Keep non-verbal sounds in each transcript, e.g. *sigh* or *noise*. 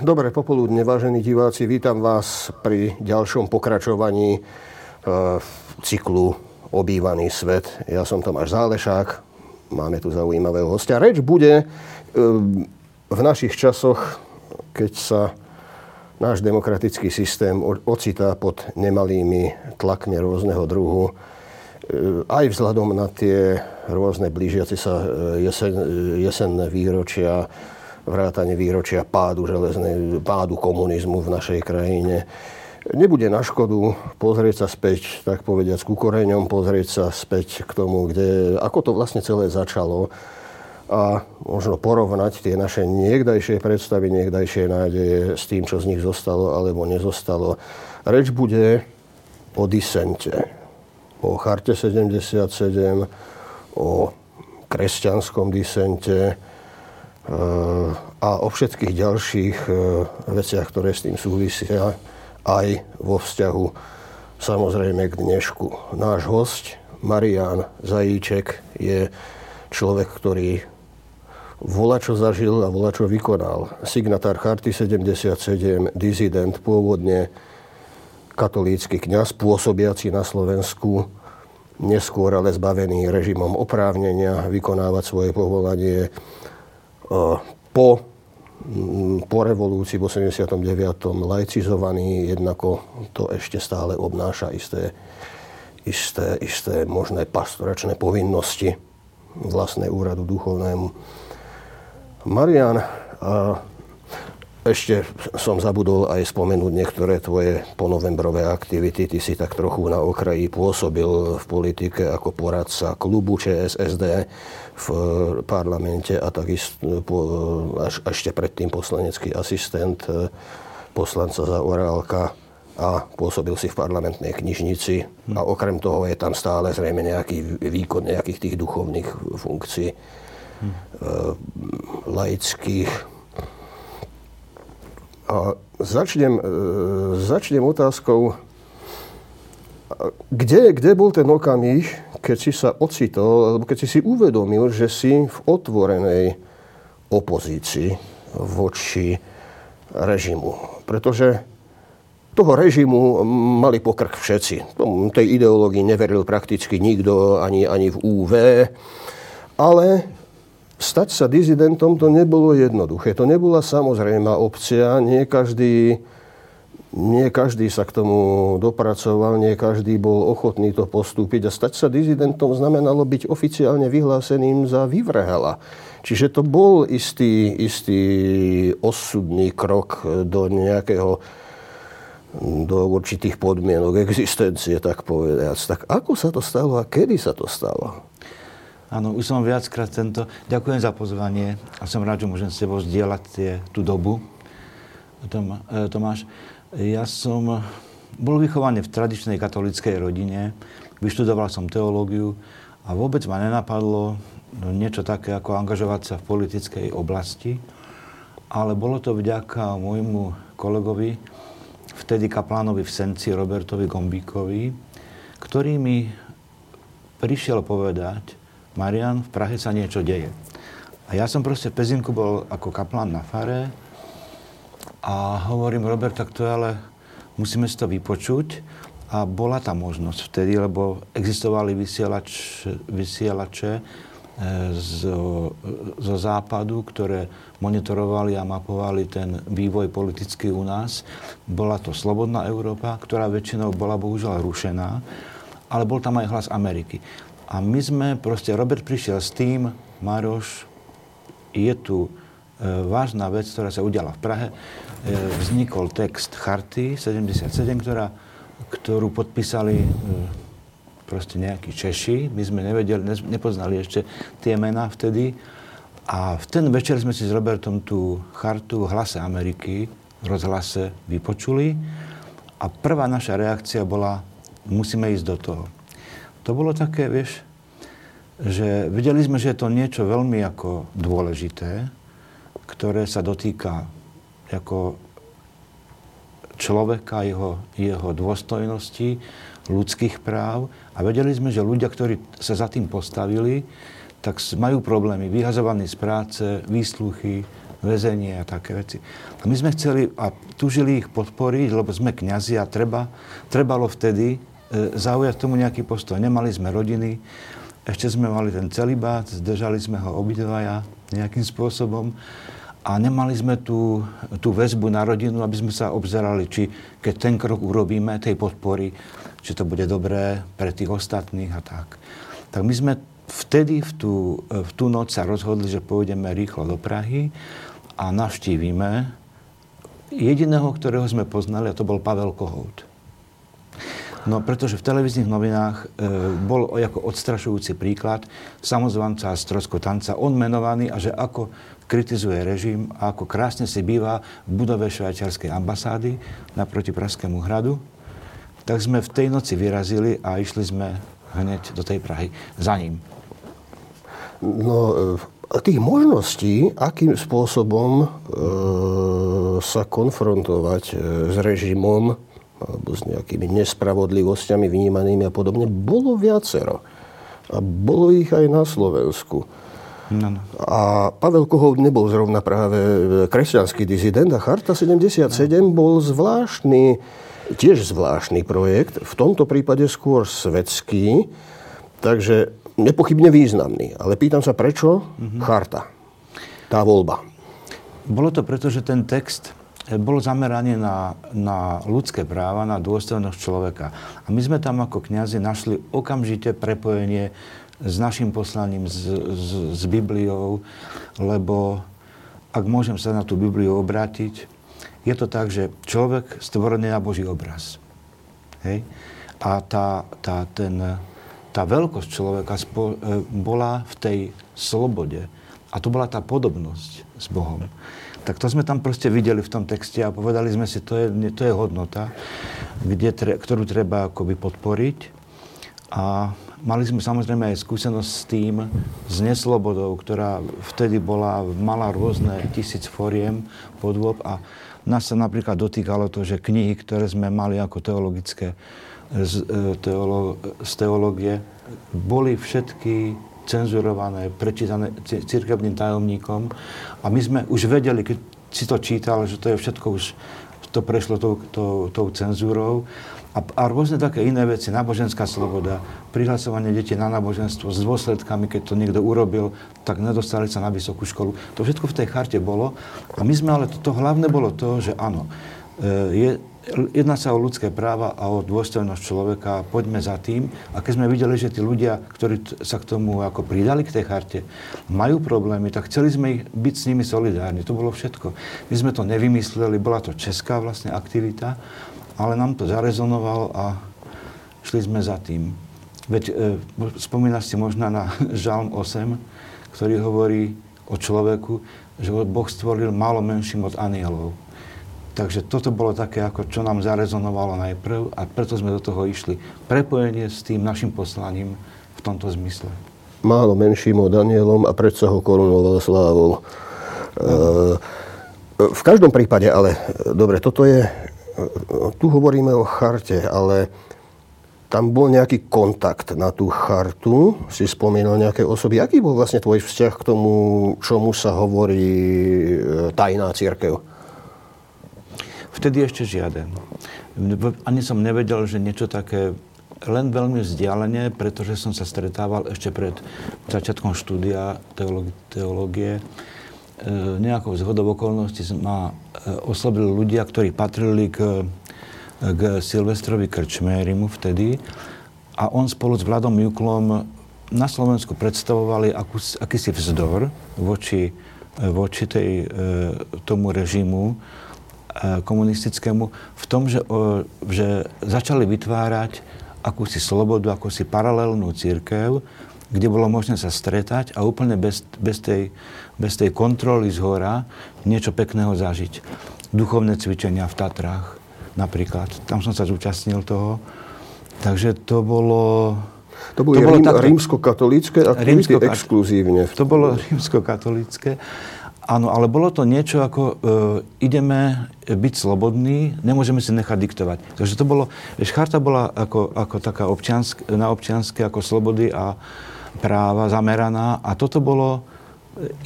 Dobré popoludne, vážení diváci. Vítam vás pri ďalšom pokračovaní e, cyklu Obývaný svet. Ja som Tomáš Zálešák. Máme tu zaujímavého hostia. Reč bude e, v našich časoch, keď sa náš demokratický systém ocitá pod nemalými tlakmi rôzneho druhu, e, aj vzhľadom na tie rôzne blížiace sa e, jesen, jesenné výročia, vrátane výročia pádu železnej, pádu komunizmu v našej krajine. Nebude na škodu pozrieť sa späť, tak povediať, ku koreňom, pozrieť sa späť k tomu, kde, ako to vlastne celé začalo a možno porovnať tie naše niekdajšie predstavy, niekdajšie nádeje s tým, čo z nich zostalo alebo nezostalo. Reč bude o disente, o charte 77, o kresťanskom disente, a o všetkých ďalších e, veciach, ktoré s tým súvisia, aj vo vzťahu samozrejme k dnešku. Náš host, Marian Zajíček, je človek, ktorý volá, čo zažil a volá, čo vykonal. Signatár Charty 77, dizident, pôvodne katolícky kňaz, pôsobiaci na Slovensku, neskôr ale zbavený režimom oprávnenia vykonávať svoje povolanie po, mm, po revolúcii v 89. laicizovaný, jednako to ešte stále obnáša isté, isté, isté možné pastoračné povinnosti vlastné úradu duchovnému. Marian, ešte som zabudol aj spomenúť niektoré tvoje ponovembrové aktivity. Ty si tak trochu na okraji pôsobil v politike ako poradca klubu ČSSD v parlamente a takisto až, ešte predtým poslanecký asistent poslanca za Orálka a pôsobil si v parlamentnej knižnici a okrem toho je tam stále zrejme nejaký výkon nejakých tých duchovných funkcií hm. laických a začnem, e, začnem otázkou, kde, kde bol ten okamih, keď si sa ocitol, alebo keď si si uvedomil, že si v otvorenej opozícii voči režimu. Pretože toho režimu mali pokrk všetci. Tej ideológii neveril prakticky nikto, ani, ani v UV. Ale Stať sa dizidentom to nebolo jednoduché. To nebola samozrejmá opcia. Nie každý, nie každý sa k tomu dopracoval, nie každý bol ochotný to postúpiť. A stať sa dizidentom znamenalo byť oficiálne vyhláseným za vyvrhela. Čiže to bol istý, istý osudný krok do nejakého do určitých podmienok existencie, tak povedať. Tak ako sa to stalo a kedy sa to stalo? Áno, už som viackrát tento... Ďakujem za pozvanie a som rád, že môžem s tebou zdieľať tie, tú dobu. Tom, e, Tomáš, ja som bol vychovaný v tradičnej katolíckej rodine, vyštudoval som teológiu a vôbec ma nenapadlo niečo také, ako angažovať sa v politickej oblasti, ale bolo to vďaka môjmu kolegovi, vtedy kaplánovi v Senci, Robertovi Gombíkovi, ktorý mi prišiel povedať, Marian, v Prahe sa niečo deje. A ja som proste v Pezinku bol ako kaplán na fare a hovorím, Robert, tak to je ale, musíme si to vypočuť. A bola tá možnosť vtedy, lebo existovali vysielač, vysielače e, zo, zo západu, ktoré monitorovali a mapovali ten vývoj politický u nás. Bola to Slobodná Európa, ktorá väčšinou bola bohužiaľ rušená, ale bol tam aj hlas Ameriky. A my sme proste, Robert prišiel s tým, Maroš, je tu e, vážna vec, ktorá sa udiala v Prahe. E, vznikol text Charty 77, ktorá, ktorú podpísali e, proste nejakí Češi. My sme nevedeli, ne, nepoznali ešte tie mená vtedy. A v ten večer sme si s Robertom tú chartu v hlase Ameriky, rozhlase vypočuli. A prvá naša reakcia bola, musíme ísť do toho to bolo také, vieš, že videli sme, že je to niečo veľmi ako dôležité, ktoré sa dotýka ako človeka, jeho, jeho dôstojnosti, ľudských práv a vedeli sme, že ľudia, ktorí sa za tým postavili, tak majú problémy, vyhazovaní z práce, výsluchy, väzenie a také veci. A my sme chceli a tužili ich podporiť, lebo sme kňazi a treba, trebalo vtedy e, zaujať tomu nejaký postoj. Nemali sme rodiny, ešte sme mali ten celibát, zdržali sme ho obidvaja nejakým spôsobom a nemali sme tú, tú väzbu na rodinu, aby sme sa obzerali, či keď ten krok urobíme, tej podpory, či to bude dobré pre tých ostatných a tak. Tak my sme vtedy, v tú, v tú noc sa rozhodli, že pôjdeme rýchlo do Prahy a navštívime jediného, ktorého sme poznali, a to bol Pavel Kohout. No, pretože v televíznych novinách e, bol ako odstrašujúci príklad samozvanca stroskotanca, on menovaný a že ako kritizuje režim a ako krásne si býva v budove švajčiarskej ambasády naproti Pražskému hradu, tak sme v tej noci vyrazili a išli sme hneď do tej Prahy za ním. No, e, tých možností, akým spôsobom e, sa konfrontovať e, s režimom, alebo s nejakými nespravodlivosťami vnímanými a podobne, bolo viacero. A bolo ich aj na Slovensku. No, no. A Pavel Kohout nebol zrovna práve kresťanský dizident a Charta 77 no. bol zvláštny, tiež zvláštny projekt, v tomto prípade skôr svetský, takže nepochybne významný. Ale pýtam sa, prečo mm-hmm. Charta? Tá voľba. Bolo to preto, že ten text bol zameraný na, na ľudské práva, na dôstojnosť človeka. A my sme tam ako kňazi našli okamžite prepojenie s našim poslaním, s, s, s Bibliou, lebo ak môžem sa na tú Bibliu obrátiť, je to tak, že človek stvorený na Boží obraz. Hej? A tá, tá, ten, tá veľkosť človeka spo, e, bola v tej slobode. A to bola tá podobnosť s Bohom. Tak to sme tam proste videli v tom texte a povedali sme si, to je, to je hodnota, kde tre, ktorú treba akoby podporiť. A mali sme samozrejme aj skúsenosť s tým, s neslobodou, ktorá vtedy bola, mala rôzne tisíc foriem podôb a nás sa napríklad dotýkalo to, že knihy, ktoré sme mali ako teologické z, e, teolo, z teológie, boli všetky cenzurované, prečítané cirkevným tajomníkom. A my sme už vedeli, keď si to čítal, že to je všetko už, to prešlo tou, tou, tou cenzúrou. A, a rôzne také iné veci, náboženská sloboda, prihlasovanie detí na náboženstvo s dôsledkami, keď to niekto urobil, tak nedostali sa na vysokú školu. To všetko v tej charte bolo. A my sme ale, to, to hlavné bolo to, že áno, e, je, Jedná sa o ľudské práva a o dôstojnosť človeka. Poďme za tým. A keď sme videli, že tí ľudia, ktorí sa k tomu ako pridali k tej charte, majú problémy, tak chceli sme ich byť s nimi solidárni. To bolo všetko. My sme to nevymysleli, bola to česká vlastne aktivita, ale nám to zarezonovalo a šli sme za tým. Veď e, spomínaš si možno na *laughs* Žalm 8, ktorý hovorí o človeku, že Boh stvoril málo menším od anielov. Takže toto bolo také, ako čo nám zarezonovalo najprv a preto sme do toho išli. Prepojenie s tým našim poslaním v tomto zmysle. Málo menším od Danielom a predsa ho korunoval slávou. No. v každom prípade, ale dobre, toto je, tu hovoríme o charte, ale tam bol nejaký kontakt na tú chartu, si spomínal nejaké osoby. Aký bol vlastne tvoj vzťah k tomu, čomu sa hovorí e, tajná církev? Vtedy ešte žiaden. Ani som nevedel, že niečo také len veľmi vzdialene, pretože som sa stretával ešte pred začiatkom štúdia teológie, teológie nejakou zhodou okolností ma e, oslovili ľudia, ktorí patrili k, k Silvestrovi Krčmérimu vtedy. A on spolu s Vladom Juklom na Slovensku predstavovali akús, akýsi vzdor voči, voči tej, e, tomu režimu, komunistickému v tom, že, že začali vytvárať akúsi slobodu, akúsi paralelnú církev, kde bolo možné sa stretať a úplne bez, bez, tej, bez tej kontroly z hora niečo pekného zažiť. Duchovné cvičenia v Tatrách napríklad. Tam som sa zúčastnil toho. Takže to bolo... To bolo, to bolo rím, také, rímsko-katolícke aktivity rímsko exkluzívne. To bolo rímsko-katolícke. Áno, ale bolo to niečo ako e, ideme byť slobodní, nemôžeme si nechať diktovať. Takže to bolo, vieš, charta bola ako, ako taká občiansk, na občianské ako slobody a práva zameraná a toto bolo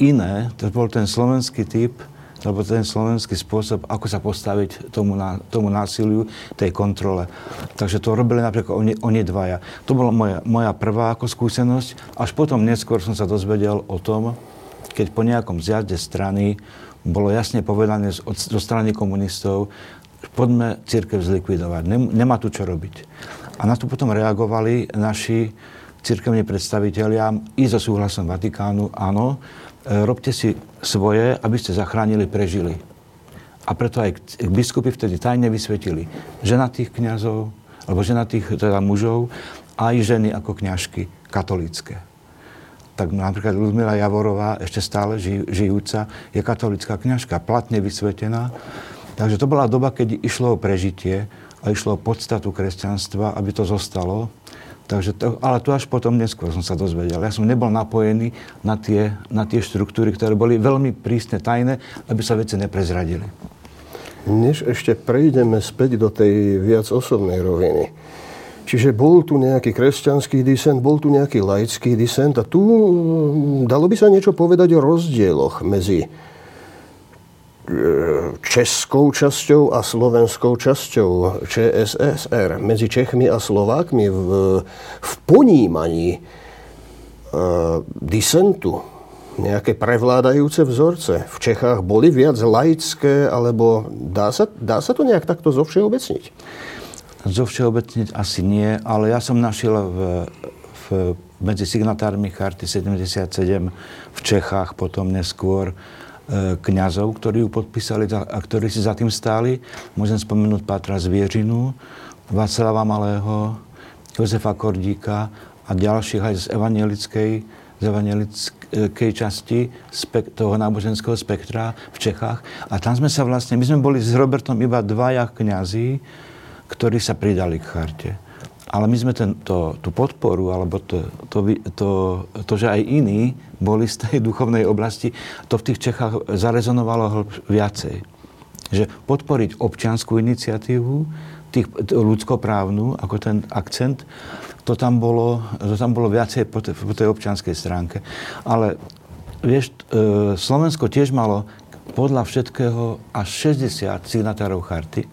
iné, to bol ten slovenský typ, lebo ten slovenský spôsob, ako sa postaviť tomu, na, tomu násiliu, tej kontrole. Takže to robili napríklad oni, oni dvaja. To bola moja, moja prvá ako skúsenosť. Až potom neskôr som sa dozvedel o tom, keď po nejakom zjazde strany bolo jasne povedané zo strany komunistov, poďme církev zlikvidovať, nemá tu čo robiť. A na to potom reagovali naši církevní predstavitelia i so súhlasom Vatikánu, áno, e, robte si svoje, aby ste zachránili, prežili. A preto aj biskupy vtedy tajne vysvetili ženatých kniazov, alebo ženatých teda mužov, aj ženy ako kňažky katolícke. Tak napríklad Ludmila Javorová, ešte stále žijúca, je katolická kňažka, platne vysvetená. Takže to bola doba, keď išlo o prežitie a išlo o podstatu kresťanstva, aby to zostalo. Takže to, ale to až potom neskôr som sa dozvedel. Ja som nebol napojený na tie, na tie štruktúry, ktoré boli veľmi prísne tajné, aby sa veci neprezradili. Než ešte prejdeme späť do tej viac osobnej roviny. Čiže bol tu nejaký kresťanský disent, bol tu nejaký laický disent a tu dalo by sa niečo povedať o rozdieloch medzi českou časťou a slovenskou časťou ČSSR, medzi Čechmi a Slovákmi v, v ponímaní uh, disentu, nejaké prevládajúce vzorce. V Čechách boli viac laické, alebo dá sa, dá sa to nejak takto zovšeobecniť? Zovšeobecniť asi nie, ale ja som našiel v, v, medzi signatármi Charty 77 v Čechách potom neskôr E, kňazov, ktorí ju podpísali a ktorí si za tým stáli. Môžem spomenúť Pátra Zvierinu, Václava Malého, Jozefa Kordíka a ďalších aj z evangelickej, z evangelickej časti spek- toho náboženského spektra v Čechách. A tam sme sa vlastne, my sme boli s Robertom iba dvaja kňazí, ktorí sa pridali k charte. Ale my sme ten, to, tú podporu, alebo to, to, to, to, že aj iní boli z tej duchovnej oblasti, to v tých Čechách zarezonovalo viacej. Že podporiť občianskú iniciatívu, tých, ľudskoprávnu, ako ten akcent, to tam bolo, to tam bolo viacej po, te, po tej občianskej stránke. Ale vieš, e, Slovensko tiež malo podľa všetkého až 60 signatárov charty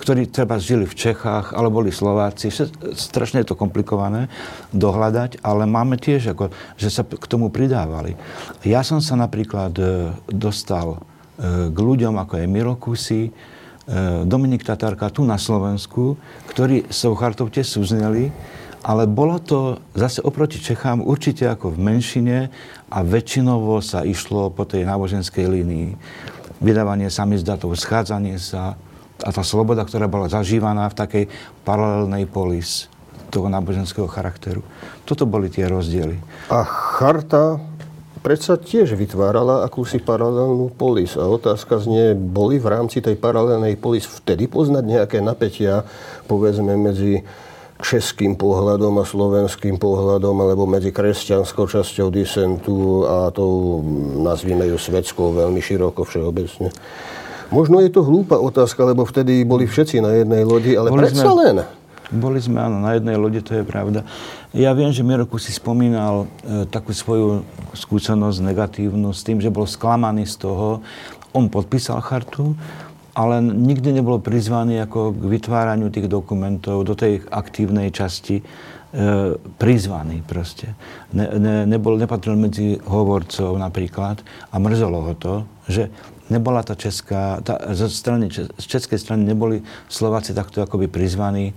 ktorí treba žili v Čechách, ale boli Slováci. Strašne je to komplikované dohľadať, ale máme tiež, ako, že sa k tomu pridávali. Ja som sa napríklad e, dostal e, k ľuďom, ako je Miro Kusy, e, Dominik Tatárka tu na Slovensku, ktorí s tou chartou tiež súzneli, ale bolo to zase oproti Čechám určite ako v menšine a väčšinovo sa išlo po tej náboženskej línii. Vydávanie samizdatov, schádzanie sa, a tá sloboda, ktorá bola zažívaná v takej paralelnej polis toho náboženského charakteru. Toto boli tie rozdiely. A charta predsa tiež vytvárala akúsi paralelnú polis. A otázka znie, boli v rámci tej paralelnej polis vtedy poznať nejaké napätia, povedzme, medzi českým pohľadom a slovenským pohľadom, alebo medzi kresťanskou časťou disentu a tou, nazvime ju svetskou, veľmi široko všeobecne. Možno je to hlúpa otázka, lebo vtedy boli všetci na jednej lodi, ale boli predsa sme, len. Boli sme, áno, na jednej lodi, to je pravda. Ja viem, že Miroku si spomínal e, takú svoju skúsenosť negatívnu s tým, že bol sklamaný z toho. On podpísal chartu, ale nikdy nebol prizvaný ako k vytváraniu tých dokumentov do tej aktívnej časti e, prizvaný proste. Ne, ne, nebol, nepatril medzi hovorcov napríklad a mrzelo ho to, že nebola tá česká, tá, zo strany, z českej strany neboli Slováci takto akoby prizvaní e,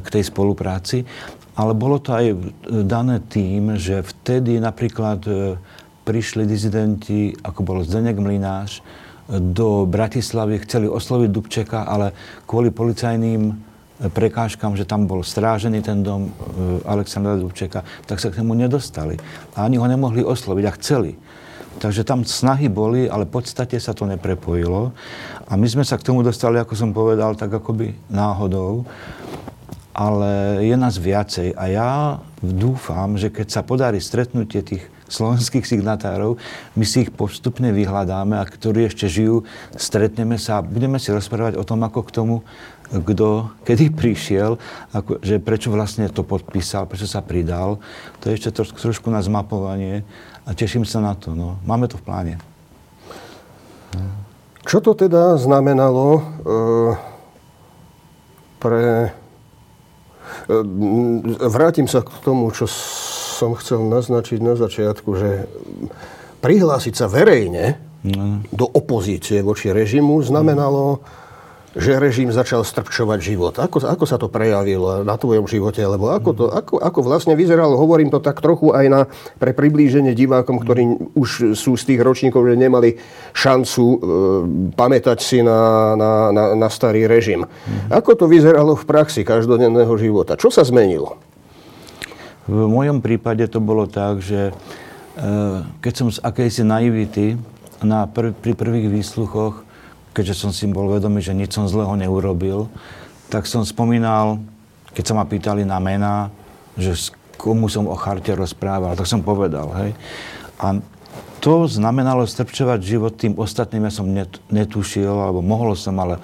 k tej spolupráci, ale bolo to aj dané tým, že vtedy napríklad e, prišli dizidenti, ako bol Zdenek Mlináš, do Bratislavy, chceli osloviť Dubčeka, ale kvôli policajným e, prekážkam, že tam bol strážený ten dom Alexandra Dubčeka, tak sa k nemu nedostali. A ani ho nemohli osloviť a chceli. Takže tam snahy boli, ale v podstate sa to neprepojilo. A my sme sa k tomu dostali, ako som povedal, tak akoby náhodou. Ale je nás viacej. A ja dúfam, že keď sa podarí stretnutie tých slovenských signatárov. My si ich postupne vyhľadáme a ktorí ešte žijú, stretneme sa a budeme si rozprávať o tom, ako k tomu kto kedy prišiel, ako, že prečo vlastne to podpísal, prečo sa pridal. To je ešte trošku, trošku na zmapovanie a teším sa na to. No. Máme to v pláne. Čo to teda znamenalo e, pre... E, vrátim sa k tomu, čo som chcel naznačiť na začiatku, že prihlásiť sa verejne no. do opozície voči režimu znamenalo že režim začal strpčovať život. Ako, ako sa to prejavilo na tvojom živote? Lebo ako, to, ako, ako vlastne vyzeralo, hovorím to tak trochu aj na, pre priblíženie divákom, ktorí už sú z tých ročníkov, že nemali šancu e, pamätať si na, na, na, na starý režim. Ako to vyzeralo v praxi každodenného života? Čo sa zmenilo? V mojom prípade to bolo tak, že e, keď som z akejsi naivity na prv, pri prvých výsluchoch keďže som si bol vedomý, že nič som zlého neurobil, tak som spomínal, keď sa ma pýtali na mená, že komu som o charte rozprával, tak som povedal, hej. A to znamenalo strpčovať život tým ostatným, ja som netušil, alebo mohol som, ale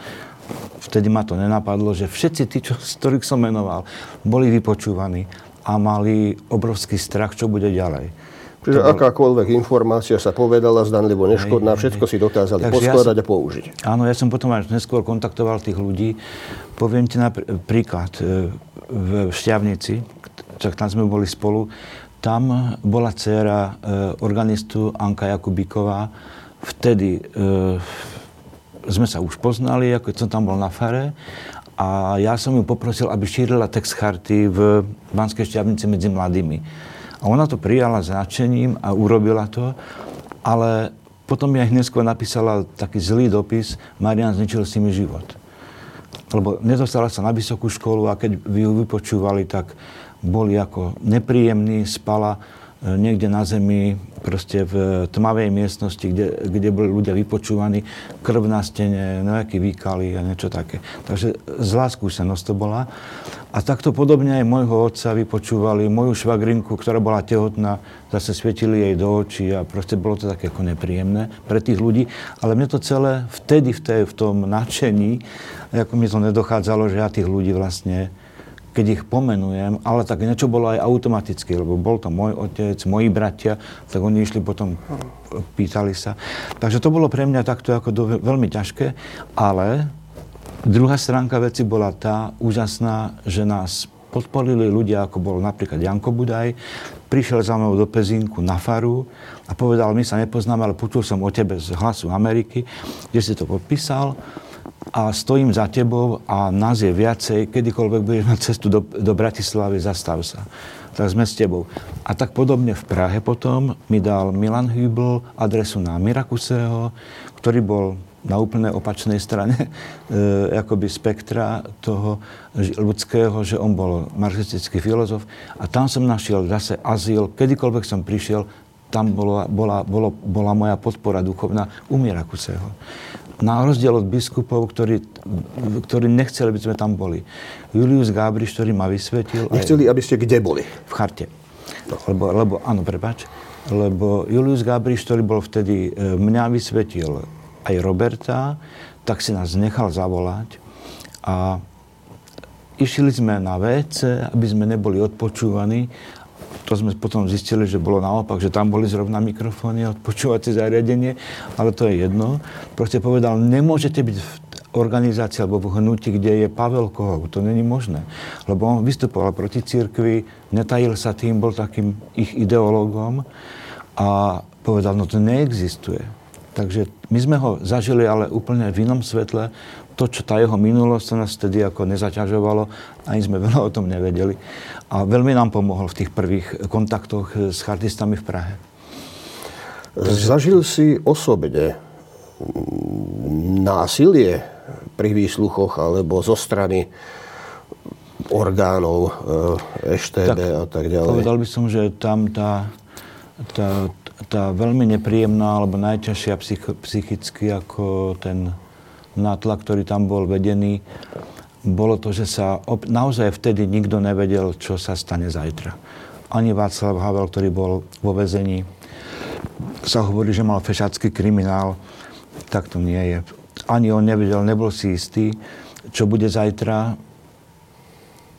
vtedy ma to nenapadlo, že všetci tí, čo, z ktorých som menoval, boli vypočúvaní a mali obrovský strach, čo bude ďalej. Čiže bol... akákoľvek informácia sa povedala zdanlivo neškodná, všetko si dokázali Takže poskladať ja som, a použiť. Áno, ja som potom až neskôr kontaktoval tých ľudí. Poviem ti napríklad e, v Šťavnici, tak tam sme boli spolu, tam bola dcera e, organistu Anka Jakubíková. Vtedy e, sme sa už poznali, ako som tam bol na fare a ja som ju poprosil, aby šírila text charty v Banskej šťavnici medzi mladými. A ona to prijala s a urobila to, ale potom mi aj neskôr napísala taký zlý dopis, Marian zničil si mi život. Lebo nedostala sa na vysokú školu a keď ju vypočúvali, tak boli ako nepríjemní, spala niekde na zemi, proste v tmavej miestnosti, kde, kde boli ľudia vypočúvaní, krv na stene, nejaký výkali a niečo také. Takže zlá skúsenosť to bola. A takto podobne aj môjho otca vypočúvali, moju švagrinku, ktorá bola tehotná, zase svietili jej do očí a proste bolo to také ako nepríjemné pre tých ľudí. Ale mne to celé vtedy v, tej, v tom nadšení, ako mi to nedochádzalo, že ja tých ľudí vlastne keď ich pomenujem, ale tak niečo bolo aj automaticky, lebo bol to môj otec, moji bratia, tak oni išli potom, pýtali sa. Takže to bolo pre mňa takto ako do, veľmi ťažké, ale Druhá stránka veci bola tá úžasná, že nás podporili ľudia, ako bol napríklad Janko Budaj, prišiel za mnou do Pezinku na faru a povedal, my sa nepoznáme, ale počul som o tebe z hlasu Ameriky, kde si to podpísal a stojím za tebou a nás je viacej, kedykoľvek budeš mať cestu do, do Bratislavy, zastav sa. Tak sme s tebou. A tak podobne v Prahe potom mi dal Milan Hübl adresu na Mirakuseho, ktorý bol na úplne opačnej strane *laughs* e, akoby spektra toho ľudského, že on bol marxistický filozof a tam som našiel zase azyl, kedykoľvek som prišiel, tam bola, bola, bola, bola moja podpora duchovná u Mirakuseho. Na rozdiel od biskupov, ktorí, ktorí nechceli, aby sme tam boli. Julius Gábriš, ktorý ma vysvetil... Nechceli, aby ste kde boli? V charte. No. Lebo, lebo, áno, prepač. Lebo Julius Gábriš, ktorý bol vtedy, e, mňa vysvetil aj Roberta, tak si nás nechal zavolať a išli sme na WC, aby sme neboli odpočúvaní. To sme potom zistili, že bolo naopak, že tam boli zrovna mikrofóny a odpočúvacie zariadenie, ale to je jedno. Proste povedal, nemôžete byť v organizácii alebo v hnutí, kde je Pavel Kohov. To není možné. Lebo on vystupoval proti církvi, netajil sa tým, bol takým ich ideológom a povedal, no to neexistuje. Takže my sme ho zažili ale úplne v inom svetle. To, čo tá jeho minulosť sa nás vtedy ako nezaťažovalo, ani sme veľa o tom nevedeli. A veľmi nám pomohol v tých prvých kontaktoch s chartistami v Prahe. Zažil si osobne násilie pri výsluchoch alebo zo strany orgánov EŠTB tak, a tak ďalej? Povedal by som, že tam tá, tá, tá veľmi nepríjemná alebo najťažšia psych, psychicky ako ten nátlak, ktorý tam bol vedený, bolo to, že sa op- naozaj vtedy nikto nevedel, čo sa stane zajtra. ani Václav Havel, ktorý bol vo vezení, sa hovorí, že mal fešacký kriminál. Tak to nie je. Ani on nevedel, nebol si istý, čo bude zajtra.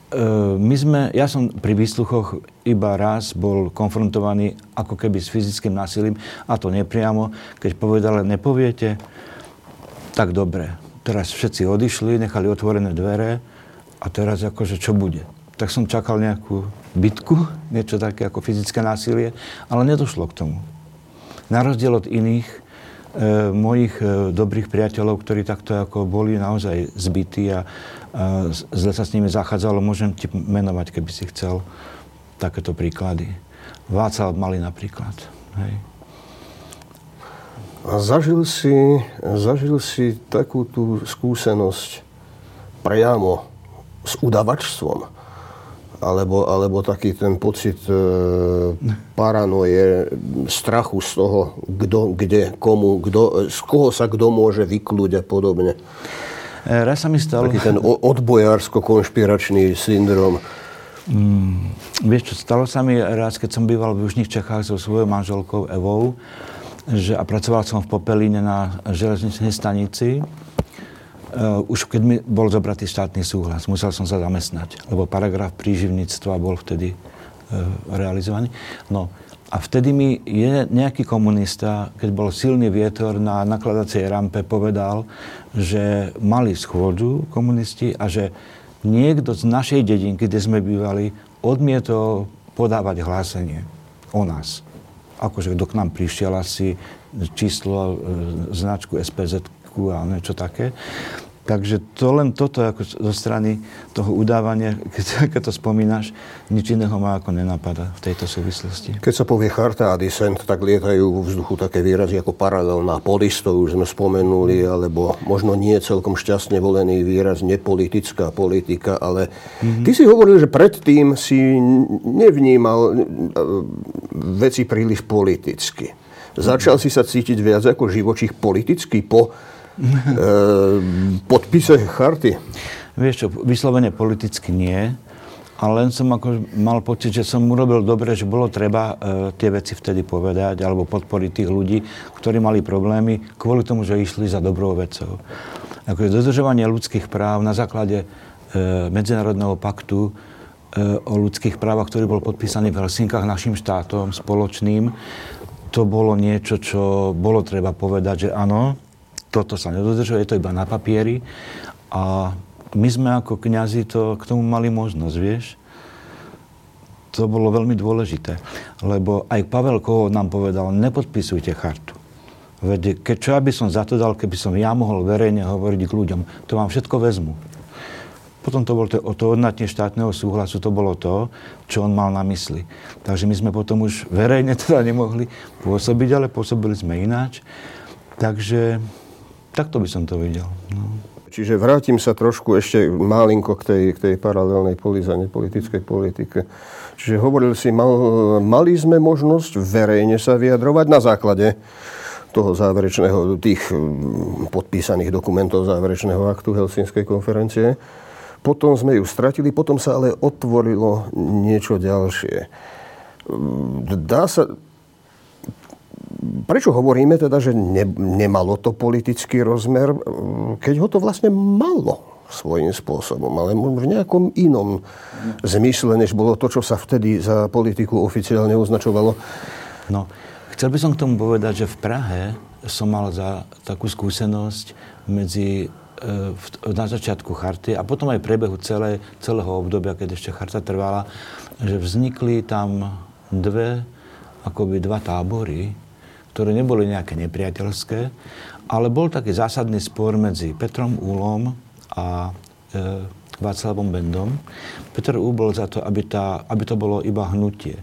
E, my sme, ja som pri výsluchoch iba raz bol konfrontovaný ako keby s fyzickým násilím, a to nepriamo, keď povedal, nepoviete, tak dobre. Teraz všetci odišli, nechali otvorené dvere a teraz akože čo bude? Tak som čakal nejakú bitku, niečo také ako fyzické násilie, ale nedošlo k tomu. Na rozdiel od iných e, mojich e, dobrých priateľov, ktorí takto ako boli naozaj zbytí a, a zle sa s nimi zachádzalo, môžem ti menovať, keby si chcel takéto príklady. Václav Mali napríklad. Hej. A zažil si, zažil si takú tú skúsenosť priamo s udavačstvom? Alebo, alebo taký ten pocit e, paranoje, strachu z toho, kto, kde, komu, kdo, z koho sa kto môže vyklúť a podobne. E, raz sa mi stalo... Taký ten odbojársko-konšpiračný syndrom. Mm, vieš čo, stalo sa mi raz, keď som býval v Južných Čechách so svojou manželkou Evou, že, a pracoval som v Popelíne na železničnej stanici, uh, už keď mi bol zobratý štátny súhlas, musel som sa zamestnať, lebo paragraf príživníctva bol vtedy uh, realizovaný. No a vtedy mi je nejaký komunista, keď bol silný vietor na nakladacej rampe, povedal, že mali schôdzu komunisti a že niekto z našej dedinky, kde sme bývali, odmietol podávať hlásenie o nás akože kto k nám prišiel asi číslo, e, značku SPZ a niečo také. Takže to len toto ako zo strany toho udávania, keď, *laughs* keď to spomínaš, nič iného ma ako nenapadá v tejto súvislosti. Keď sa povie charta a dissent, tak lietajú vo vzduchu také výrazy ako paralelná polis, to už sme spomenuli, alebo možno nie celkom šťastne volený výraz nepolitická politika, ale mm-hmm. ty si hovoril, že predtým si nevnímal e, veci príliš politicky. Začal si sa cítiť viac ako živočích politicky po podpise charty? Vieš čo, vyslovene politicky nie, ale len som ako mal pocit, že som urobil dobre, že bolo treba e, tie veci vtedy povedať alebo podporiť tých ľudí, ktorí mali problémy kvôli tomu, že išli za dobrou vecou. Ako dodržovanie ľudských práv na základe e, Medzinárodného paktu e, o ľudských právach, ktorý bol podpísaný v Helsinkách našim štátom spoločným, to bolo niečo, čo bolo treba povedať, že áno, toto sa nedodržuje, je to iba na papieri. A my sme ako kňazi to, k tomu mali možnosť, vieš. To bolo veľmi dôležité, lebo aj Pavel Koho nám povedal, nepodpisujte chartu. Veď keď čo ja by som za to dal, keby som ja mohol verejne hovoriť k ľuďom, to vám všetko vezmu. Potom to bolo to, to odnatne štátneho súhlasu, to bolo to, čo on mal na mysli. Takže my sme potom už verejne *laughs* teda nemohli pôsobiť, ale pôsobili sme ináč. Takže Takto by som to videl. No. Čiže vrátim sa trošku ešte malinko k tej, k tej paralelnej polizane politickej politike. Čiže hovoril si, mal, mali sme možnosť verejne sa vyjadrovať na základe toho záverečného, tých mm, podpísaných dokumentov záverečného aktu Helsinskej konferencie. Potom sme ju stratili, potom sa ale otvorilo niečo ďalšie. Dá sa, prečo hovoríme teda, že ne, nemalo to politický rozmer, keď ho to vlastne malo svojím spôsobom, ale v nejakom inom zmysle, než bolo to, čo sa vtedy za politiku oficiálne označovalo? No, chcel by som k tomu povedať, že v Prahe som mal za takú skúsenosť medzi e, na začiatku charty a potom aj priebehu celé, celého obdobia, keď ešte charta trvala, že vznikli tam dve, akoby dva tábory, ktoré neboli nejaké nepriateľské, ale bol taký zásadný spor medzi Petrom Úlom a e, Václavom Bendom. Petr Úl bol za to, aby, tá, aby to bolo iba hnutie,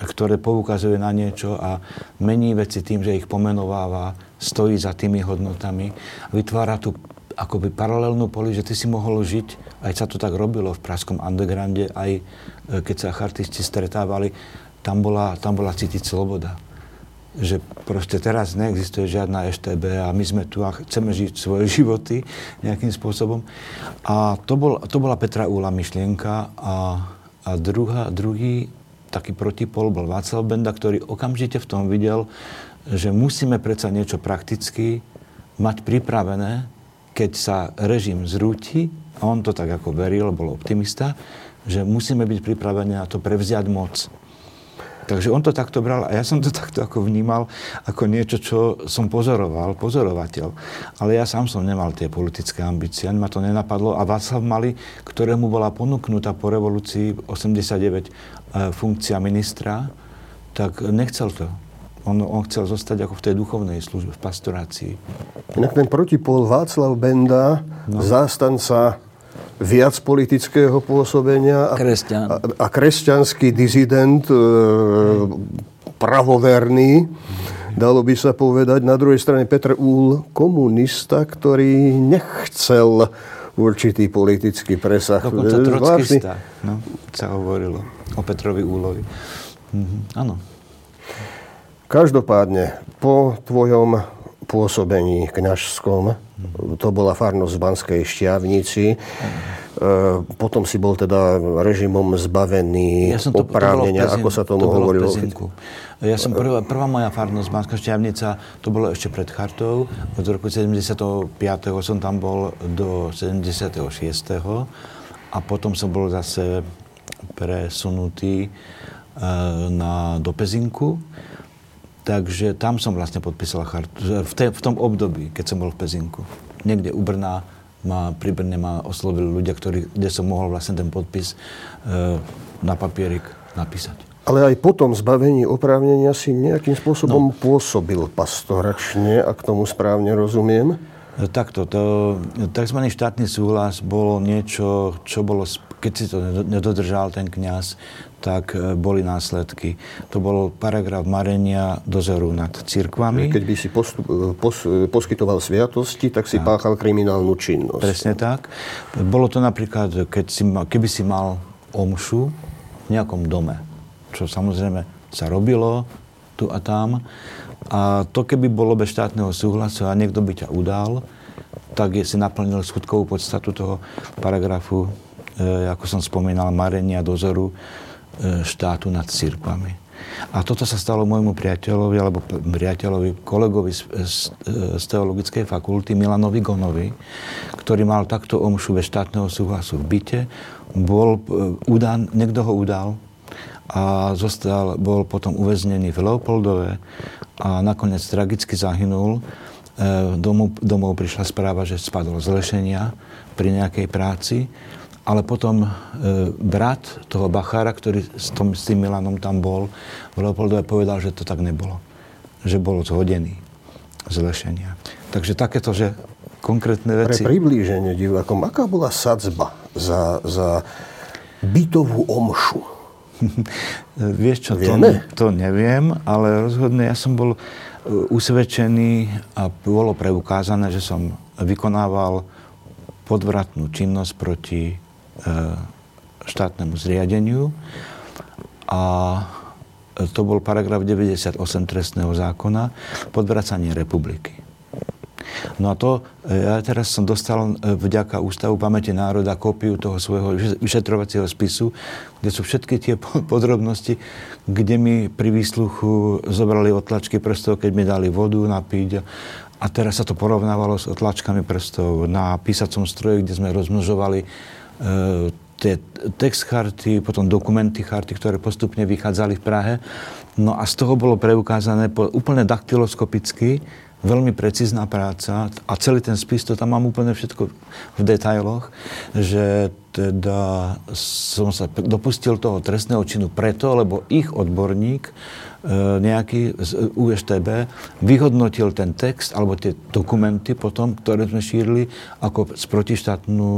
ktoré poukazuje na niečo a mení veci tým, že ich pomenováva, stojí za tými hodnotami, vytvára tu akoby paralelnú poli, že ty si mohol žiť, aj sa to tak robilo v Pražskom undergrounde, aj e, keď sa chartisti stretávali, tam bola, tam bola cítiť sloboda že proste teraz neexistuje žiadna EŠTB a my sme tu a chceme žiť svoje *laughs* životy nejakým spôsobom. A to, bol, to bola Petra Úla myšlienka a A druhá, druhý taký protipol bol Václav Benda, ktorý okamžite v tom videl, že musíme predsa niečo prakticky mať pripravené, keď sa režim zrúti, a on to tak ako veril, bol optimista, že musíme byť pripravení na to prevziať moc. Takže on to takto bral a ja som to *laughs* takto ako vnímal ako niečo, čo som pozoroval, pozorovateľ. Ale ja sám som nemal tie politické ambície, ani ma to nenapadlo. A Václav Mali, ktorému bola ponúknutá po revolúcii 89 e, funkcia ministra, tak nechcel to. On, on chcel zostať ako v tej duchovnej službe, v pastorácii. Inak ten protipol Václav Benda, no. zástanca viac politického pôsobenia a, Kresťan. a, a kresťanský dizident, e, pravoverný, dalo by sa povedať. Na druhej strane Petr Úl, komunista, ktorý nechcel určitý politický presah. Dokonca trockista, no, sa hovorilo o Petrovi Úlovi. Mhm, áno. Každopádne, po tvojom pôsobení kňažskom, to bola farnosť v Banskej Šťavnici. E, potom si bol teda režimom zbavený ja som to, oprávnenia, to ako sa tomu to hovorilo. Ja som prvá, prvá moja farnosť Banská Šťavnica, to bolo ešte pred chartou. Od roku 75. som tam bol do 76. A potom som bol zase presunutý e, na, do Pezinku. Takže tam som vlastne podpísal chartu. V, te, v tom období, keď som bol v Pezinku. Niekde u Brna ma, pri Brne ma oslovili ľudia, ktorí, kde som mohol vlastne ten podpis e, na papierik napísať. Ale aj po tom zbavení oprávnenia si nejakým spôsobom no. pôsobil pastoračne, ak tomu správne rozumiem? E, takto, to, tzv. štátny súhlas bolo niečo, čo bolo, keď si to nedodržal ten kňaz, tak e, boli následky. To bol paragraf marenia dozoru nad cirkvami. Keď by si postup, e, pos, e, poskytoval sviatosti, tak si tak. páchal kriminálnu činnosť. Presne tak. Bolo to napríklad, keď si, keby si mal omšu v nejakom dome, čo samozrejme sa robilo tu a tam. A to, keby bolo bez štátneho súhlasu a niekto by ťa udal, tak je, si naplnil skutkovú podstatu toho paragrafu, e, ako som spomínal, marenia dozoru štátu nad církvami. A toto sa stalo môjmu priateľovi, alebo priateľovi, kolegovi z, z, z teologickej fakulty, Milanovi Gonovi, ktorý mal takto omšu bez štátneho súhlasu v byte. Bol e, udan, niekto ho udal a zostal, bol potom uväznený v Leopoldove a nakoniec tragicky zahynul. E, domov, domov prišla správa, že spadol z lešenia pri nejakej práci ale potom e, brat toho Bachára, ktorý s, tom, s tým Milanom tam bol, v Leopoldove povedal, že to tak nebolo. Že bol zhodený z lešenia. Takže takéto, že konkrétne veci... Pre priblíženie divákom, aká bola sadzba za, za bytovú omšu? *laughs* Vieš čo, to, to neviem, ale rozhodne ja som bol e, usvedčený a bolo preukázané, že som vykonával podvratnú činnosť proti štátnemu zriadeniu a to bol paragraf 98 trestného zákona, podvracanie republiky. No a to, e, ja teraz som dostal e, vďaka Ústavu pamäti národa kópiu toho svojho vyšetrovacieho spisu, kde sú všetky tie podrobnosti, kde mi pri výsluchu zobrali otlačky prstov, keď mi dali vodu napiť. A teraz sa to porovnávalo s otlačkami prstov na písacom stroji, kde sme rozmnožovali E, tie text charty, potom dokumenty charty, ktoré postupne vychádzali v Prahe. No a z toho bolo preukázané po, úplne daktyloskopicky, veľmi precízna práca a celý ten spis, to tam mám úplne všetko v detailoch, že teda som sa dopustil toho trestného činu preto, lebo ich odborník E, nejaký z USTB vyhodnotil ten text alebo tie dokumenty potom, ktoré sme šírili ako protištátnu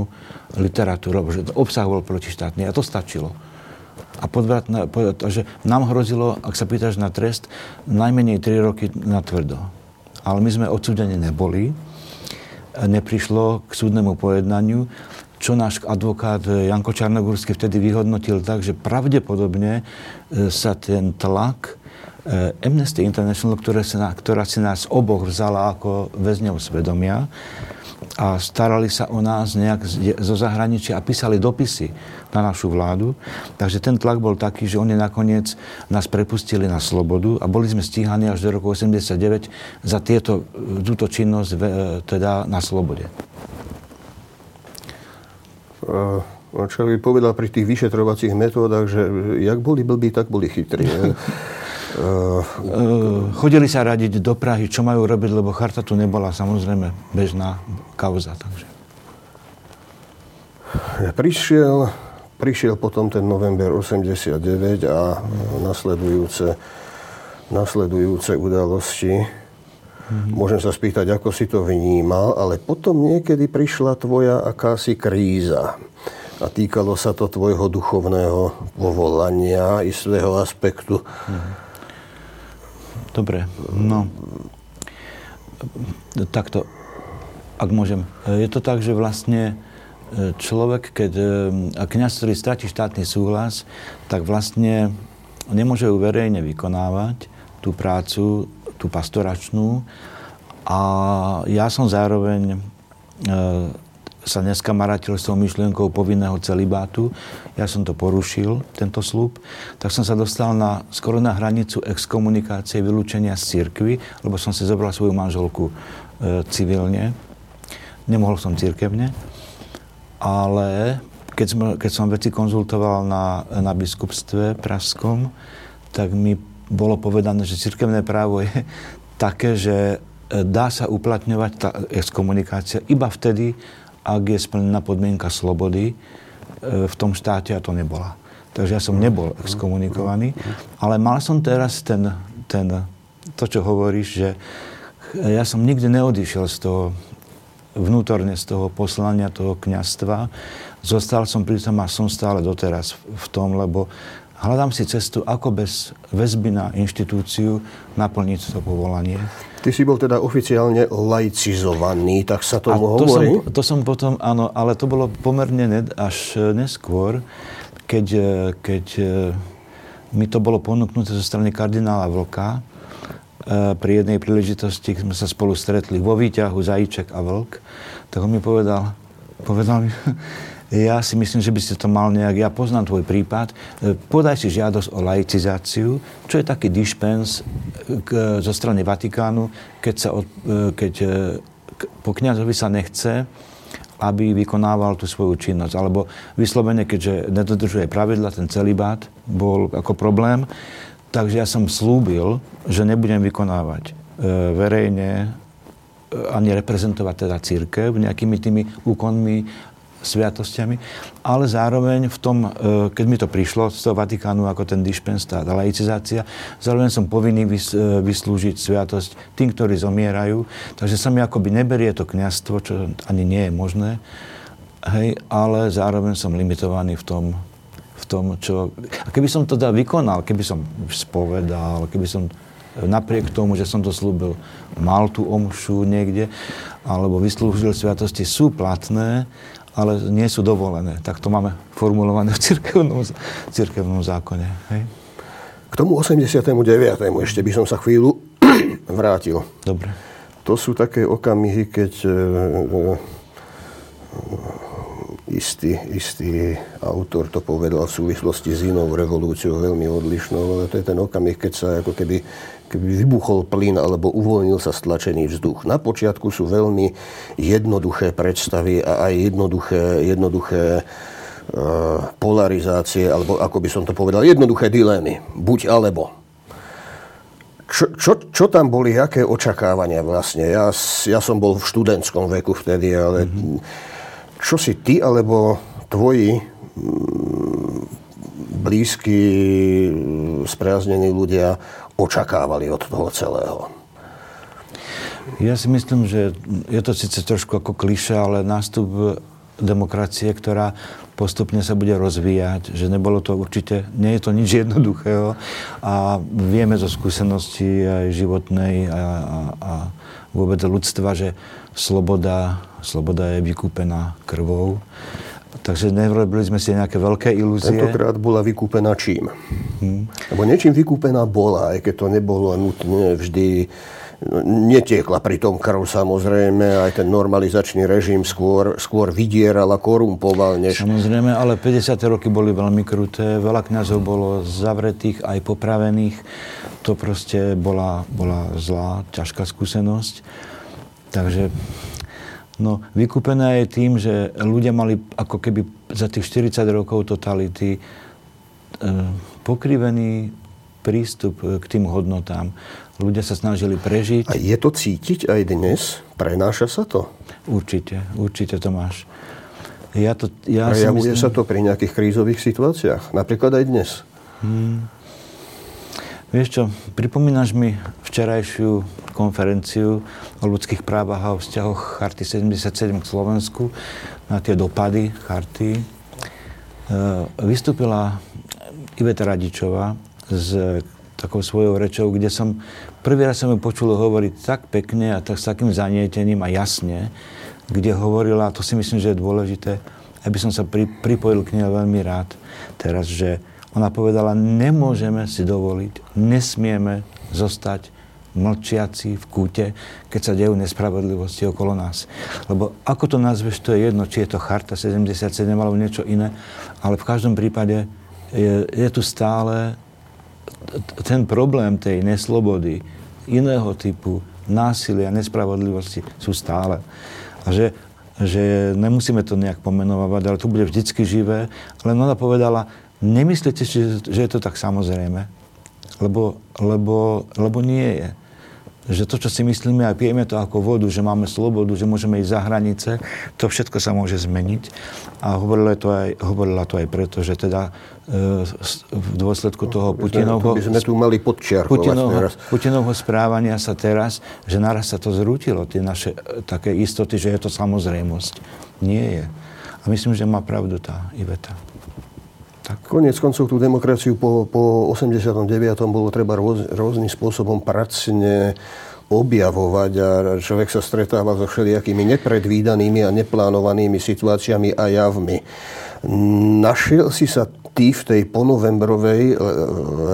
literatúru, že obsah bol protištátny a to stačilo. A podvratná, že nám hrozilo, ak sa pýtaš na trest, najmenej 3 roky na tvrdo. Ale my sme odsúdení neboli, neprišlo k súdnemu pojednaniu, čo náš advokát Janko Čarnogórsky vtedy vyhodnotil tak, že pravdepodobne e, sa ten tlak Amnesty International, ktoré si, ktorá si nás oboch vzala ako väzňov svedomia, a starali sa o nás nejak zo zahraničia a písali dopisy na našu vládu. Takže ten tlak bol taký, že oni nakoniec nás prepustili na slobodu a boli sme stíhaní až do roku 89 za tieto, túto činnosť teda na slobode. Čo by povedal pri tých vyšetrovacích metódach, že jak boli blbí, tak boli chytrí. *laughs* Uh, chodili sa radiť do Prahy, čo majú robiť, lebo charta tu nebola samozrejme bežná kauza. Takže. Prišiel, prišiel potom ten november 89 a nasledujúce, nasledujúce udalosti. Mm-hmm. Môžem sa spýtať, ako si to vnímal, ale potom niekedy prišla tvoja akási kríza. A týkalo sa to tvojho duchovného povolania i svého aspektu. Mm-hmm Dobre, no. Takto, ak môžem. Je to tak, že vlastne e, človek, keď e, a kniaz, ktorý stratí štátny súhlas, tak vlastne nemôže ju verejne vykonávať tú prácu, tú pastoračnú. A ja som zároveň e, sa neskamarátil s tou myšlienkou povinného celibátu. Ja som to porušil, tento slúb. Tak som sa dostal na, skoro na hranicu exkomunikácie, vylúčenia z cirkvy, lebo som si zobral svoju manželku e, civilne. Nemohol som cirkevne. Ale keď som, keď som veci konzultoval na, na biskupstve pražskom, tak mi bolo povedané, že cirkevné právo je také, že e, dá sa uplatňovať tá exkomunikácia iba vtedy, ak je splnená podmienka slobody e, v tom štáte a to nebola. Takže ja som nebol exkomunikovaný, ale mal som teraz ten, ten, to, čo hovoríš, že ja som nikdy neodišiel z toho vnútorne z toho poslania, toho kňastva. Zostal som pri tom a som stále doteraz v tom, lebo hľadám si cestu, ako bez väzby na inštitúciu naplniť to povolanie. Ty si bol teda oficiálne laicizovaný, tak sa tomu to hovorí? Som, to som potom, áno, ale to bolo pomerne ned, až e, neskôr, keď, e, keď e, mi to bolo ponúknuté zo strany kardinála Vlka. Pri jednej príležitosti, sme sa spolu stretli vo výťahu Zajíček a Vlk, tak on mi povedal, povedal mi, *laughs* ja si myslím, že by ste to mal nejak, ja poznám tvoj prípad, e, podaj si žiadosť o laicizáciu, čo je taký dispens e, zo strany Vatikánu, keď, sa e, keď po kniazovi sa nechce, aby vykonával tú svoju činnosť. Alebo vyslovene, keďže nedodržuje pravidla, ten celibát bol ako problém, takže ja som slúbil, že nebudem vykonávať verejne ani reprezentovať teda církev nejakými tými úkonmi sviatosťami, ale zároveň v tom, e, keď mi to prišlo z toho Vatikánu ako ten dispens, tá, laicizácia, zároveň som povinný e, vyslúžiť sviatosť tým, ktorí zomierajú. Takže sa mi akoby neberie to kniastvo, čo ani nie je možné, hej, ale zároveň som limitovaný v tom, v tom, čo... A keby som to teda vykonal, keby som spovedal, keby som napriek tomu, že som to slúbil, mal tú omšu niekde, alebo vyslúžil sviatosti, sú platné, ale nie sú dovolené. Tak to máme formulované v cirkevnom, cirkevnom zákone. Hej? K tomu 89. ešte by som sa chvíľu *clears throat* vrátil. Dobre. To sú také okamihy, keď e, e, istý, istý autor to povedal v súvislosti s inou revolúciou, veľmi odlišnou, ale to je ten okamih, keď sa ako keby keby vybuchol plyn alebo uvoľnil sa stlačený vzduch. Na počiatku sú veľmi jednoduché predstavy a aj jednoduché, jednoduché e, polarizácie, alebo ako by som to povedal, jednoduché dilemy. Buď alebo. Čo, čo, čo tam boli, aké očakávania vlastne? Ja, ja som bol v študentskom veku vtedy, ale mm-hmm. Čo si ty alebo tvoji blízki, spriaznení ľudia očakávali od toho celého? Ja si myslím, že je to síce trošku ako kliša, ale nástup demokracie, ktorá postupne sa bude rozvíjať, že nebolo to určite, nie je to nič *laughs* jednoduchého a vieme zo skúsenosti aj životnej a, a, a vôbec ľudstva, že sloboda, sloboda je vykúpená krvou Takže nerobili sme si nejaké veľké ilúzie. Tentokrát bola vykúpená čím? Hmm. Lebo niečím vykúpená bola, aj keď to nebolo nutne vždy netiekla pri tom krv samozrejme, aj ten normalizačný režim skôr, skôr vydieral a korumpoval. Než... Samozrejme, ale 50. roky boli veľmi kruté, veľa kňazov bolo zavretých, aj popravených. To proste bola, bola zlá, ťažká skúsenosť. Takže no, vykúpené je tým, že ľudia mali ako keby za tých 40 rokov totality e, pokrivený prístup k tým hodnotám. Ľudia sa snažili prežiť. A je to cítiť aj dnes? Prenáša sa to? Určite, určite to máš. Ja to, ja Prejavuje myslím... sa to pri nejakých krízových situáciách? Napríklad aj dnes? Hmm. Vieš čo, pripomínaš mi včerajšiu konferenciu o ľudských právach a o vzťahoch Charty 77 k Slovensku na tie dopady Charty. E, vystúpila Iveta Radičová s takou svojou rečou, kde som prvý raz som ju počul hovoriť tak pekne a tak s takým zanietením a jasne, kde hovorila, to si myslím, že je dôležité, aby som sa pri, pripojil k nej veľmi rád teraz, že ona povedala, nemôžeme si dovoliť, nesmieme zostať mlčiaci v kúte, keď sa dejú nespravodlivosti okolo nás. Lebo ako to nazveš, to je jedno, či je to Charta 77 alebo niečo iné, ale v každom prípade je, je tu stále ten problém tej neslobody, iného typu násilia, nespravodlivosti sú stále. A že, že nemusíme to nejak pomenovať, ale to bude vždycky živé. Len ona povedala, nemyslíte si, že je to tak samozrejme? Lebo, lebo, lebo nie je že to, čo si myslíme a pijeme to ako vodu, že máme slobodu, že môžeme ísť za hranice, to všetko sa môže zmeniť. A hovorila to aj, hovorila to aj preto, že teda e, v dôsledku toho Putinovho... By sme tu mali Putinovho, Putinovho správania sa teraz, že naraz sa to zrútilo, tie naše e, také istoty, že je to samozrejmosť. Nie je. A myslím, že má pravdu tá Iveta. Tak. Konec koncov tú demokraciu po, po 89. bolo treba rôz, rôznym spôsobom pracne objavovať a človek sa stretáva so všelijakými nepredvídanými a neplánovanými situáciami a javmi. Našiel si sa ty v tej ponovembrovej e,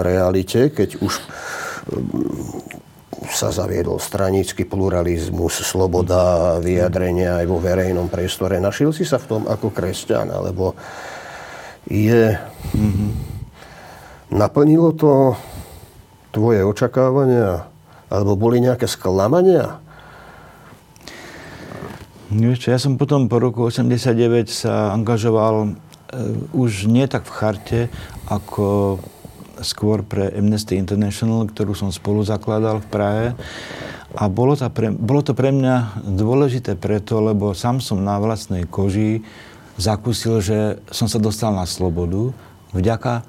realite, keď už sa zaviedol stranický pluralizmus, sloboda vyjadrenia aj vo verejnom priestore. Našiel si sa v tom ako kresťan, alebo je... Mm-hmm. Naplnilo to tvoje očakávania? Alebo boli nejaké sklamania? Vieš ja som potom po roku 89 sa angažoval e, už nie tak v charte, ako skôr pre Amnesty International, ktorú som spolu zakladal v Prahe. A bolo to, pre, bolo to pre mňa dôležité preto, lebo sám som na vlastnej koži zakúsil, že som sa dostal na slobodu vďaka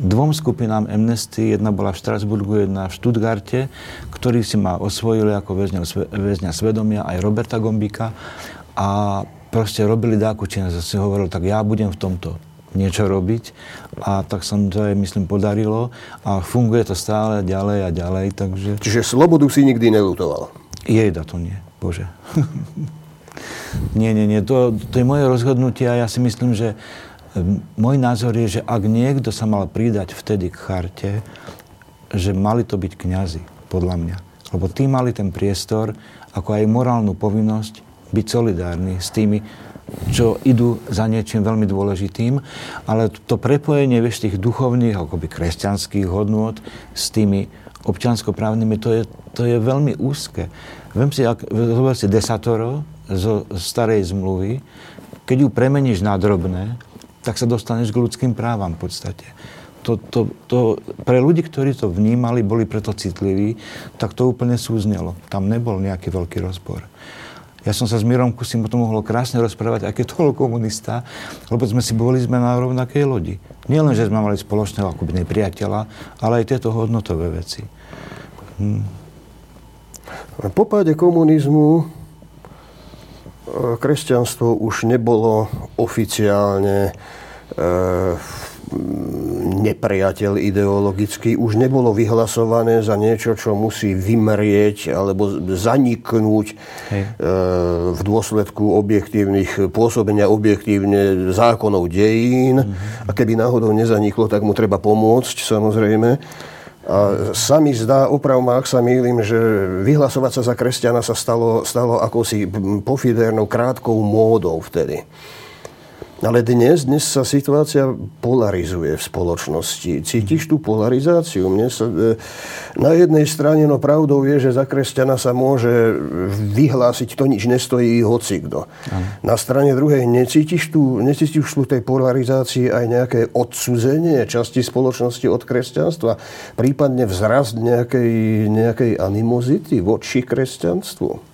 dvom skupinám Amnesty. Jedna bola v Štrasburgu, jedna v Stuttgarte, ktorí si ma osvojili ako väzňa, väzňa svedomia, aj Roberta Gombika. A proste robili dáku činnosť. si hovoril, tak ja budem v tomto niečo robiť. A tak som to aj, myslím, podarilo. A funguje to stále ďalej a ďalej, takže... Čiže slobodu si nikdy nelutoval? Jejda to nie, Bože. *laughs* Nie, nie, nie. To, to je moje rozhodnutie a ja si myslím, že môj názor je, že ak niekto sa mal pridať vtedy k charte, že mali to byť kňazi, podľa mňa. Lebo tí mali ten priestor, ako aj morálnu povinnosť byť solidárni s tými, čo idú za niečím veľmi dôležitým, ale to prepojenie vieš, tých duchovných, akoby kresťanských hodnôt s tými občanskoprávnymi, to je, to je veľmi úzke. Vem si, ak, si desatoro, zo starej zmluvy, keď ju premeníš na drobné, tak sa dostaneš k ľudským právam v podstate. To, to, to, pre ľudí, ktorí to vnímali, boli preto citliví, tak to úplne súznelo. Tam nebol nejaký veľký rozpor. Ja som sa s Mirom Kusím o tom mohol krásne rozprávať, aké to bol komunista, lebo sme si boli sme na rovnakej lodi. Nie len, že sme mali spoločného akoby nepriateľa, ale aj tieto hodnotové veci. Hm. Po páde komunizmu kresťanstvo už nebolo oficiálne e, nepriateľ ideologický, už nebolo vyhlasované za niečo, čo musí vymrieť alebo zaniknúť Hej. E, v dôsledku objektívnych pôsobenia objektívne zákonov dejín. Mm-hmm. A keby náhodou nezaniklo, tak mu treba pomôcť, samozrejme. A sa mi zdá, oprav ak sa mýlim, že vyhlasovať sa za kresťana sa stalo, stalo akousi pofidérnou krátkou módou vtedy. Ale dnes, dnes sa situácia polarizuje v spoločnosti. Cítiš tú polarizáciu? Mne sa, e, na jednej strane no pravdou je, že za kresťana sa môže vyhlásiť, to nič nestojí hoci kto. Na strane druhej necítiš tu, necítiš tu tej polarizácii aj nejaké odsudzenie časti spoločnosti od kresťanstva? Prípadne vzrast nejakej, nejakej animozity voči kresťanstvu?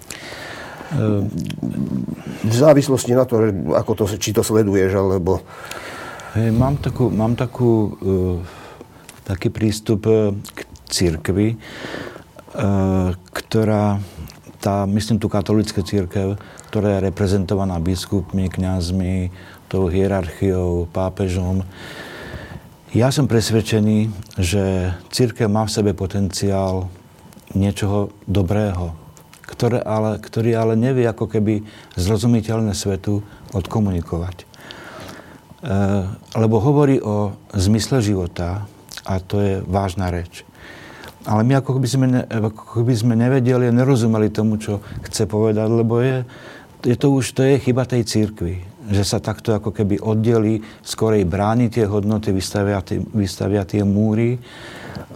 V závislosti na to, ako to, či to sleduješ, alebo... Hey, mám takú, mám takú, uh, taký prístup e, k církvi, uh, ktorá, tá, myslím tú katolickú církev, ktorá je reprezentovaná biskupmi, kňazmi, tou hierarchiou, pápežom. Ja som presvedčený, že církev má v sebe potenciál niečoho dobrého, ktoré ale, ktorý ale nevie ako keby zrozumiteľné svetu odkomunikovať. E, lebo hovorí o zmysle života a to je vážna reč. Ale my ako by sme, ako by sme nevedeli a nerozumeli tomu, čo chce povedať, lebo je, je to už to je chyba tej církvy, že sa takto ako keby oddelí, skorej bráni tie hodnoty, vystavia tie, vystavia tie múry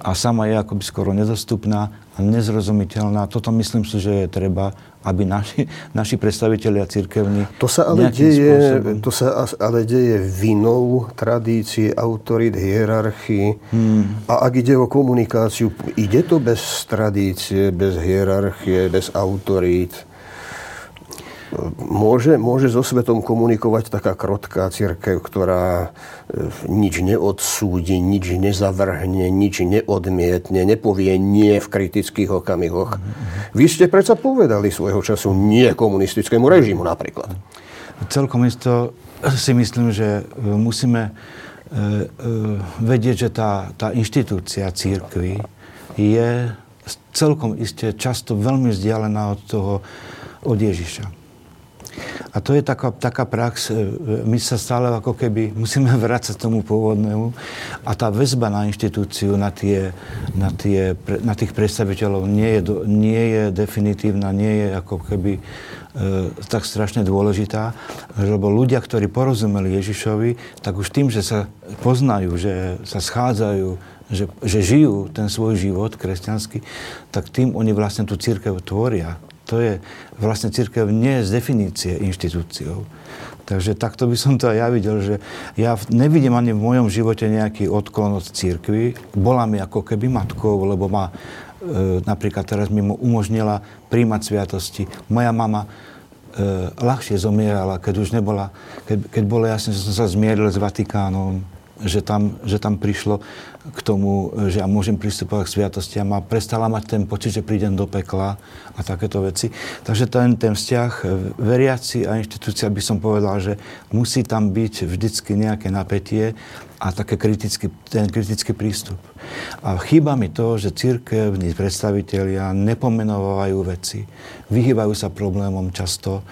a sama je akoby skoro nedostupná nezrozumiteľná. Toto myslím si, že je treba, aby naši, naši predstavitelia církevní... To sa ale deje, spôsobom... to sa ale deje vinou tradície, autorit, hierarchii. Hmm. A ak ide o komunikáciu, ide to bez tradície, bez hierarchie, bez autorít? Môže, môže so svetom komunikovať taká krotká církev, ktorá e, nič neodsúdi, nič nezavrhne, nič neodmietne, nepovie nie v kritických okamihoch. Vy ste predsa povedali svojho času nie komunistickému režimu napríklad. Celkom isto si myslím, že e, musíme e, vedieť, že tá, tá inštitúcia církvy je celkom iste často veľmi vzdialená od toho, od Ježiša. A to je taká, taká prax, e, my sa stále ako keby musíme *laughs* vrácať tomu pôvodnému. A tá väzba na inštitúciu, na, tie, na, tie, na tých predstaviteľov nie je, nie je definitívna, nie je ako keby e, tak strašne dôležitá, lebo ľudia, ktorí porozumeli Ježišovi, tak už tým, že sa poznajú, že sa schádzajú, že, že žijú ten svoj život kresťanský, tak tým oni vlastne tú církev tvoria to je vlastne církev nie z definície inštitúciou. Takže takto by som to aj ja videl, že ja nevidím ani v mojom živote nejaký odklon od církvy. Bola mi ako keby matkou, lebo ma e, napríklad teraz mi umožnila príjmať sviatosti. Moja mama e, ľahšie zomierala, keď už nebola, keď, keď bolo jasné, že som sa zmieril s Vatikánom, že tam, že tam prišlo k tomu, že ja môžem pristupovať k sviatostiam a prestala mať ten pocit, že prídem do pekla a takéto veci. Takže ten, ten vzťah veriaci a inštitúcia by som povedal, že musí tam byť vždycky nejaké napätie a také kritický, ten kritický prístup. A chýba mi to, že církevní predstavitelia nepomenovajú veci, vyhýbajú sa problémom často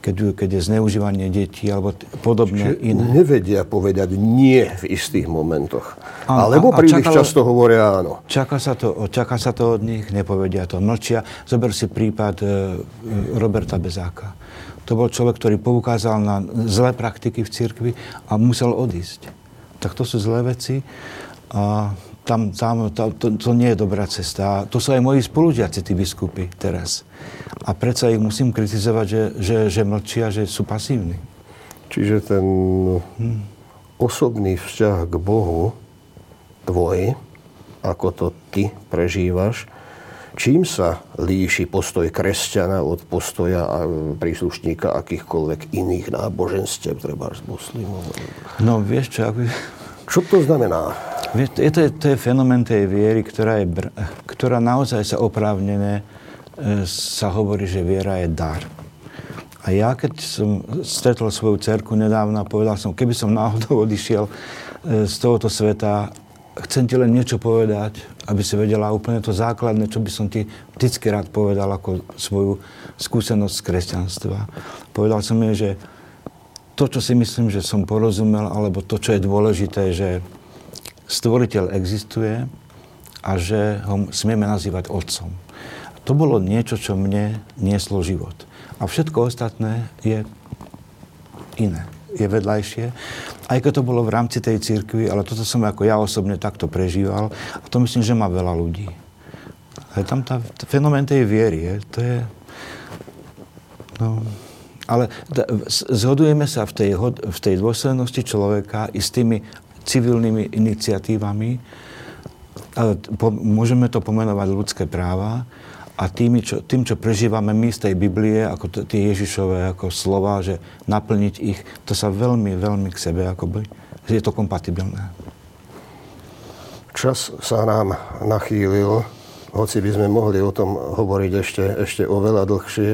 keď, keď je zneužívanie detí alebo podobné Čiže iné. nevedia povedať nie v istých momentoch. Áno, alebo a, príliš čakalo, často hovoria áno. Čaká sa, to, čaká sa to od nich, nepovedia to, mlčia. Zober si prípad e, Roberta Bezáka. To bol človek, ktorý poukázal na zlé praktiky v cirkvi a musel odísť. Tak to sú zlé veci. A tam, tam to, to, to nie je dobrá cesta. To sú aj moji spolužiaci, tí biskupy teraz. A predsa ich musím kritizovať, že, že, že mlčia, že sú pasívni. Čiže ten hmm. osobný vzťah k Bohu, tvoj, ako to ty prežívaš, čím sa líši postoj kresťana od postoja príslušníka akýchkoľvek iných náboženstiev, treba z muslimov? No vieš čo, ako... Čo to znamená? Je to, to je fenomén tej viery, ktorá, je, ktorá naozaj sa oprávnené e, sa hovorí, že viera je dar. A ja, keď som stretol svoju cerku nedávno a povedal som, keby som náhodou odišiel e, z tohoto sveta, chcem ti len niečo povedať, aby si vedela úplne to základné, čo by som ti vždycky rád povedal ako svoju skúsenosť z kresťanstva. Povedal som jej, že to, čo si myslím, že som porozumel, alebo to, čo je dôležité, že stvoriteľ existuje a že ho smieme nazývať otcom. To bolo niečo, čo mne nieslo život. A všetko ostatné je iné, je vedľajšie. Aj keď to bolo v rámci tej církvy, ale toto som ako ja osobne takto prežíval. A to myslím, že má veľa ľudí. A tam tá, fenomén tej viery, je, to je... No, ale zhodujeme sa v tej, v tej dôslednosti človeka i s tými civilnými iniciatívami, môžeme to pomenovať ľudské práva, a tým čo, tým, čo prežívame my z tej Biblie, ako tie Ježišové ako slova, že naplniť ich, to sa veľmi, veľmi k sebe akoby, je to kompatibilné. Čas sa nám nachýlil, hoci by sme mohli o tom hovoriť ešte, ešte oveľa dlhšie.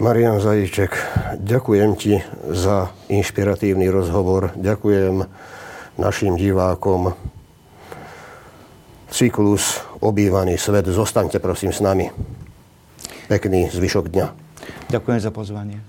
Marian Zajíček, ďakujem ti za inšpiratívny rozhovor. Ďakujem našim divákom. Cyklus Obývaný svet. Zostaňte prosím s nami. Pekný zvyšok dňa. Ďakujem za pozvanie.